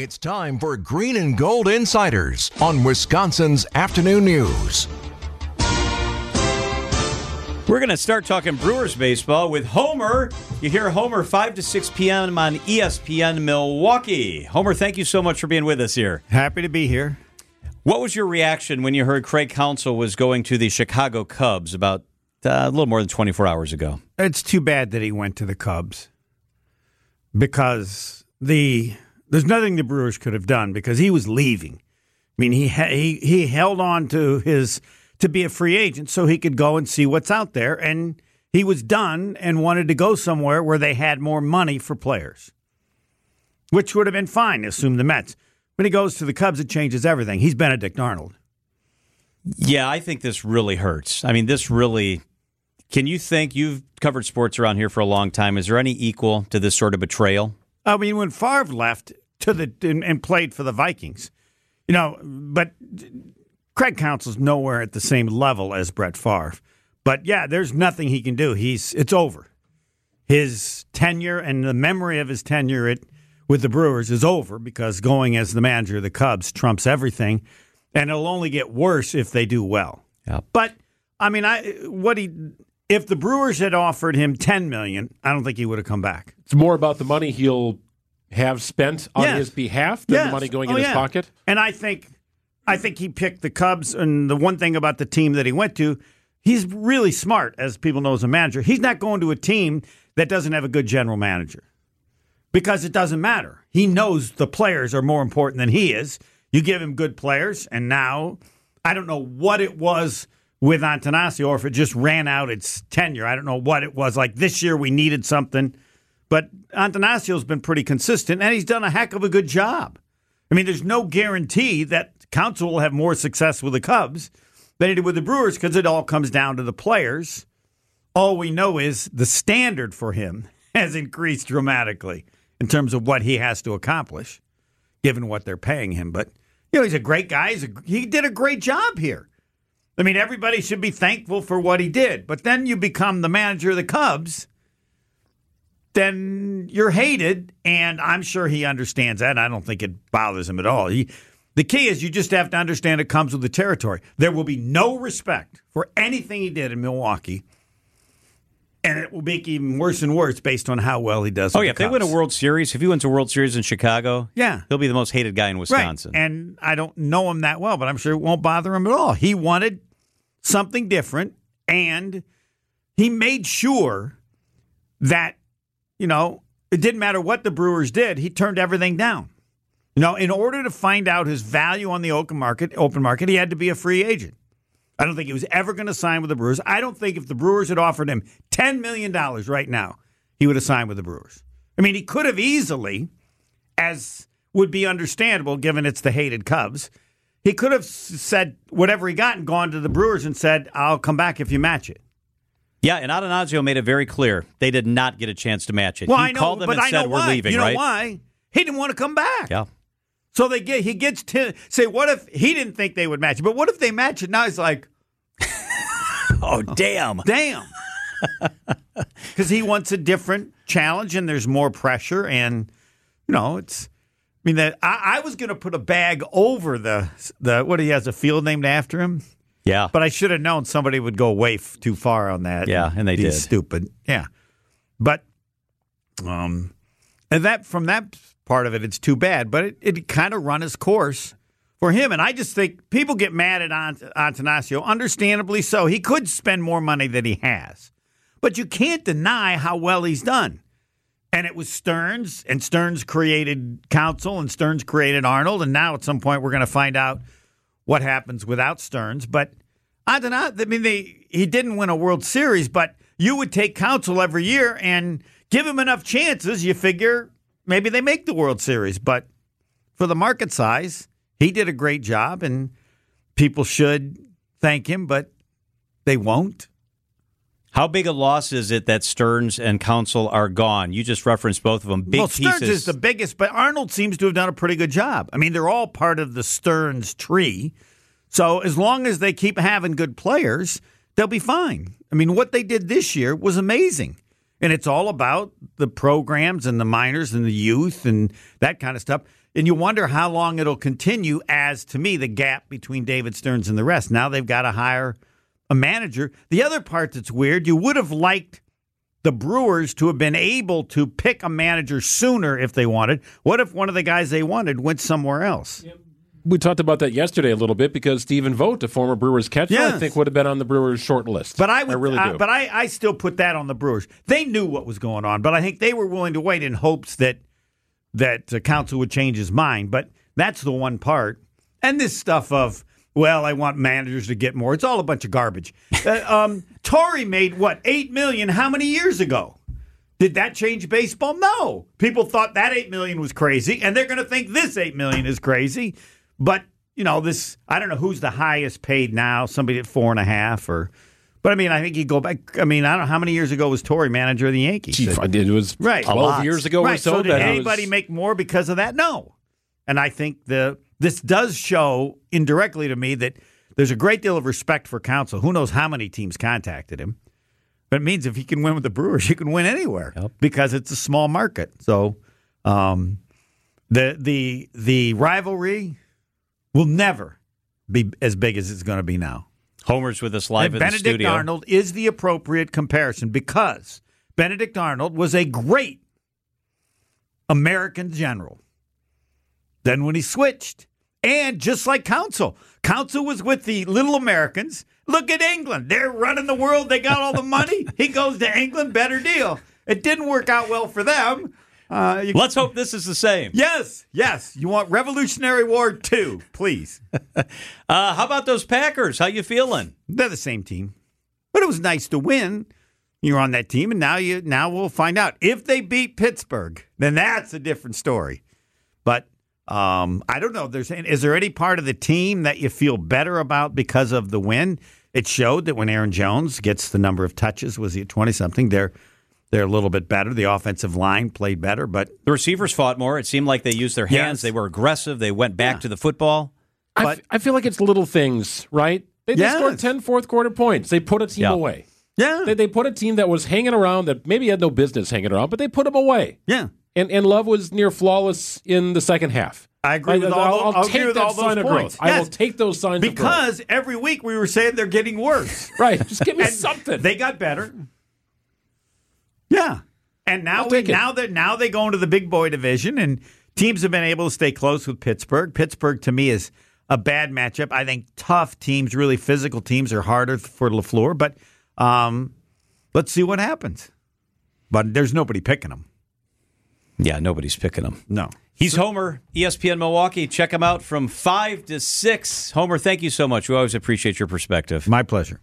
It's time for Green and Gold Insiders on Wisconsin's Afternoon News. We're going to start talking Brewers baseball with Homer. You hear Homer 5 to 6 p.m. on ESPN Milwaukee. Homer, thank you so much for being with us here. Happy to be here. What was your reaction when you heard Craig Counsell was going to the Chicago Cubs about uh, a little more than 24 hours ago? It's too bad that he went to the Cubs because the there's nothing the Brewers could have done because he was leaving. I mean, he he he held on to his to be a free agent so he could go and see what's out there, and he was done and wanted to go somewhere where they had more money for players, which would have been fine. Assume the Mets. When he goes to the Cubs, it changes everything. He's Benedict Arnold. Yeah, I think this really hurts. I mean, this really. Can you think you've covered sports around here for a long time? Is there any equal to this sort of betrayal? I mean, when Favre left to the and, and played for the Vikings, you know, but Craig Counsell's nowhere at the same level as Brett Favre. But yeah, there's nothing he can do. He's it's over. His tenure and the memory of his tenure at, with the Brewers is over because going as the manager of the Cubs trumps everything, and it'll only get worse if they do well. Yeah. But I mean, I what he if the Brewers had offered him ten million, I don't think he would have come back. It's more about the money he'll have spent on Yes. his behalf than Yes. the money going Oh, in his yeah. pocket. And I think I think he picked the Cubs and the one thing about the team that he went to, he's really smart as people know as a manager. He's not going to a team that doesn't have a good general manager. Because it doesn't matter. He knows the players are more important than he is. You give him good players and now I don't know what it was with Attanasio or if it just ran out its tenure. I don't know what it was. Like this year we needed something. But Attanasio's been pretty consistent and he's done a heck of a good job. I mean, there's no guarantee that Counsell will have more success with the Cubs than he did with the Brewers because it all comes down to the players. All we know is the standard for him has increased dramatically in terms of what he has to accomplish, given what they're paying him. But you know, he's a great guy. A, he did a great job here. I mean, everybody should be thankful for what he did. But then you become the manager of the Cubs then you're hated, and I'm sure he understands that. I don't think it bothers him at all. He, the key is you just have to understand it comes with the territory. There will be no respect for anything he did in Milwaukee, and it will make even worse and worse based on how well he does. Oh yeah, the if they win a World Series, if he wins a World Series in Chicago, Yeah. he'll be the most hated guy in right? Wisconsin. And I don't know him that well, but I'm sure it won't bother him at all. He wanted something different, and he made sure that you know, it didn't matter what the Brewers did, he turned everything down. You know, in order to find out his value on the open market, open market, he had to be a free agent. I don't think he was ever going to sign with the Brewers. I don't think if the Brewers had offered him $10 million right now, he would have signed with the Brewers. I mean, he could have easily, as would be understandable given it's the hated Cubs, he could have said whatever he got and gone to the Brewers and said, I'll come back if you match it. Yeah, and Attanasio made it very clear they did not get a chance to match it. Well, he I know, called them but and I said, know "We're why. leaving." You know right? why? He didn't want to come back. Yeah. So they get he gets to say, what if he didn't think they would match it? But what if they match it? Now he's like, Oh damn. damn, because he wants a different challenge and there's more pressure and you know it's. I mean that I, I was going to put a bag over the the what he has a field named after him, Yeah. but I should have known somebody would go way f- too far on that. Yeah, and they did. Stupid. Yeah, but um, and that from that part of it, it's too bad. But it, it kind of run its course for him, and I just think people get mad at Ant- Attanasio, understandably so. He could spend more money than he has, but you can't deny how well he's done. And it was Stearns, and Stearns created Counsell, and Stearns created Arnold, and now at some point we're going to find out what happens without Stearns. But I don't know. I mean, they, he didn't win a World Series, but you would take Counsell every year and give him enough chances. You figure maybe they make the World Series, but for the market size, he did a great job, and people should thank him, but they won't. How big a loss is it that Stearns and Counsell are gone? You just referenced both of them. Big well, Stearns pieces. is the biggest, but Arnold seems to have done a pretty good job. I mean, they're all part of the Stearns tree. So as long as they keep having good players, they'll be fine. I mean, what they did this year was amazing. And it's all about the programs and the minors and the youth and that kind of stuff. and you wonder how long it'll continue as to me the gap between David Stearns and the rest. Now they've got to hire a manager. The other part that's weird, you would have liked the Brewers to have been able to pick a manager sooner if they wanted. What if one of the guys they wanted went somewhere else? We talked about that yesterday a little bit because Stephen Vogt, a former Brewers catcher, I Yes. think would have been on the Brewers short list. But I would, really uh, do. but I, I still put that on the Brewers. They knew what was going on, but I think they were willing to wait in hopes that that the Counsell would change his mind. But that's the one part. And this stuff of well, I want managers to get more. It's all a bunch of garbage. uh, um, Torre made what eight million? How many years ago? Did that change baseball? No. People thought that eight million was crazy, and they're going to think this eight million is crazy. But you know, this I don't know who's the highest paid now. Somebody at four and a half, or but I mean, I think you go back. I mean, I don't know how many years ago was Torre manager of the Yankees. Chief, I did- it was Right. 12 Lots. years ago right. or so. did that it was- anybody make more because of that? No. And I think the this does show indirectly to me that there's a great deal of respect for Counsell. Who knows how many teams contacted him? But it means if he can win with the Brewers, he can win anywhere because it's a small market. So um, the the the rivalry will never be as big as it's going to be now. Homer's with us live And in Benedict the studio. Arnold is the appropriate comparison because Benedict Arnold was a great American general. Then when he switched, and just like Counsell, Counsell was with the little Americans. Look at England. They're running the world. They got all the money. he goes to England, better deal. It didn't work out well for them. Uh, you- Let's hope this is the same. yes, yes. You want Revolutionary War 2, please. Uh, how about those Packers? How you feeling? They're the same team. But it was nice to win. You're on that team, and now you now we'll find out if they beat Pittsburgh. Then that's a different story. But um, I don't know. There's is there any part of the team that you feel better about because of the win? It showed that when Aaron Jones gets the number of touches, was he at twenty something? They're they're a little bit better. The offensive line played better, but The receivers fought more. It seemed like they used their hands. Yes. They were aggressive. They went back to the football. I, but- f- I feel like it's little things, right? They, they Yes. scored 10 fourth quarter points. They put a team Yeah. away. yeah, They, they put a team that was hanging around that maybe had no business hanging around, but they put them away. yeah. And, and Love was near flawless in the second half. I agree with all I'll, I'll I'll take agree with that all those sign of points. growth. I will take those signs of growth. Because every week we were saying they're getting worse. Right. Just give me something. They got better. Yeah. And now we now they now they go into the big boy division and teams have been able to stay close with Pittsburgh. Pittsburgh to me is a bad matchup. I think tough teams, really physical teams are harder for LaFleur, but um, let's see what happens. But there's nobody picking them. Yeah, nobody's picking them. No. He's Homer, ESPN Milwaukee. Check him out from 5 to 6. Homer, thank you so much. We always appreciate your perspective. My pleasure.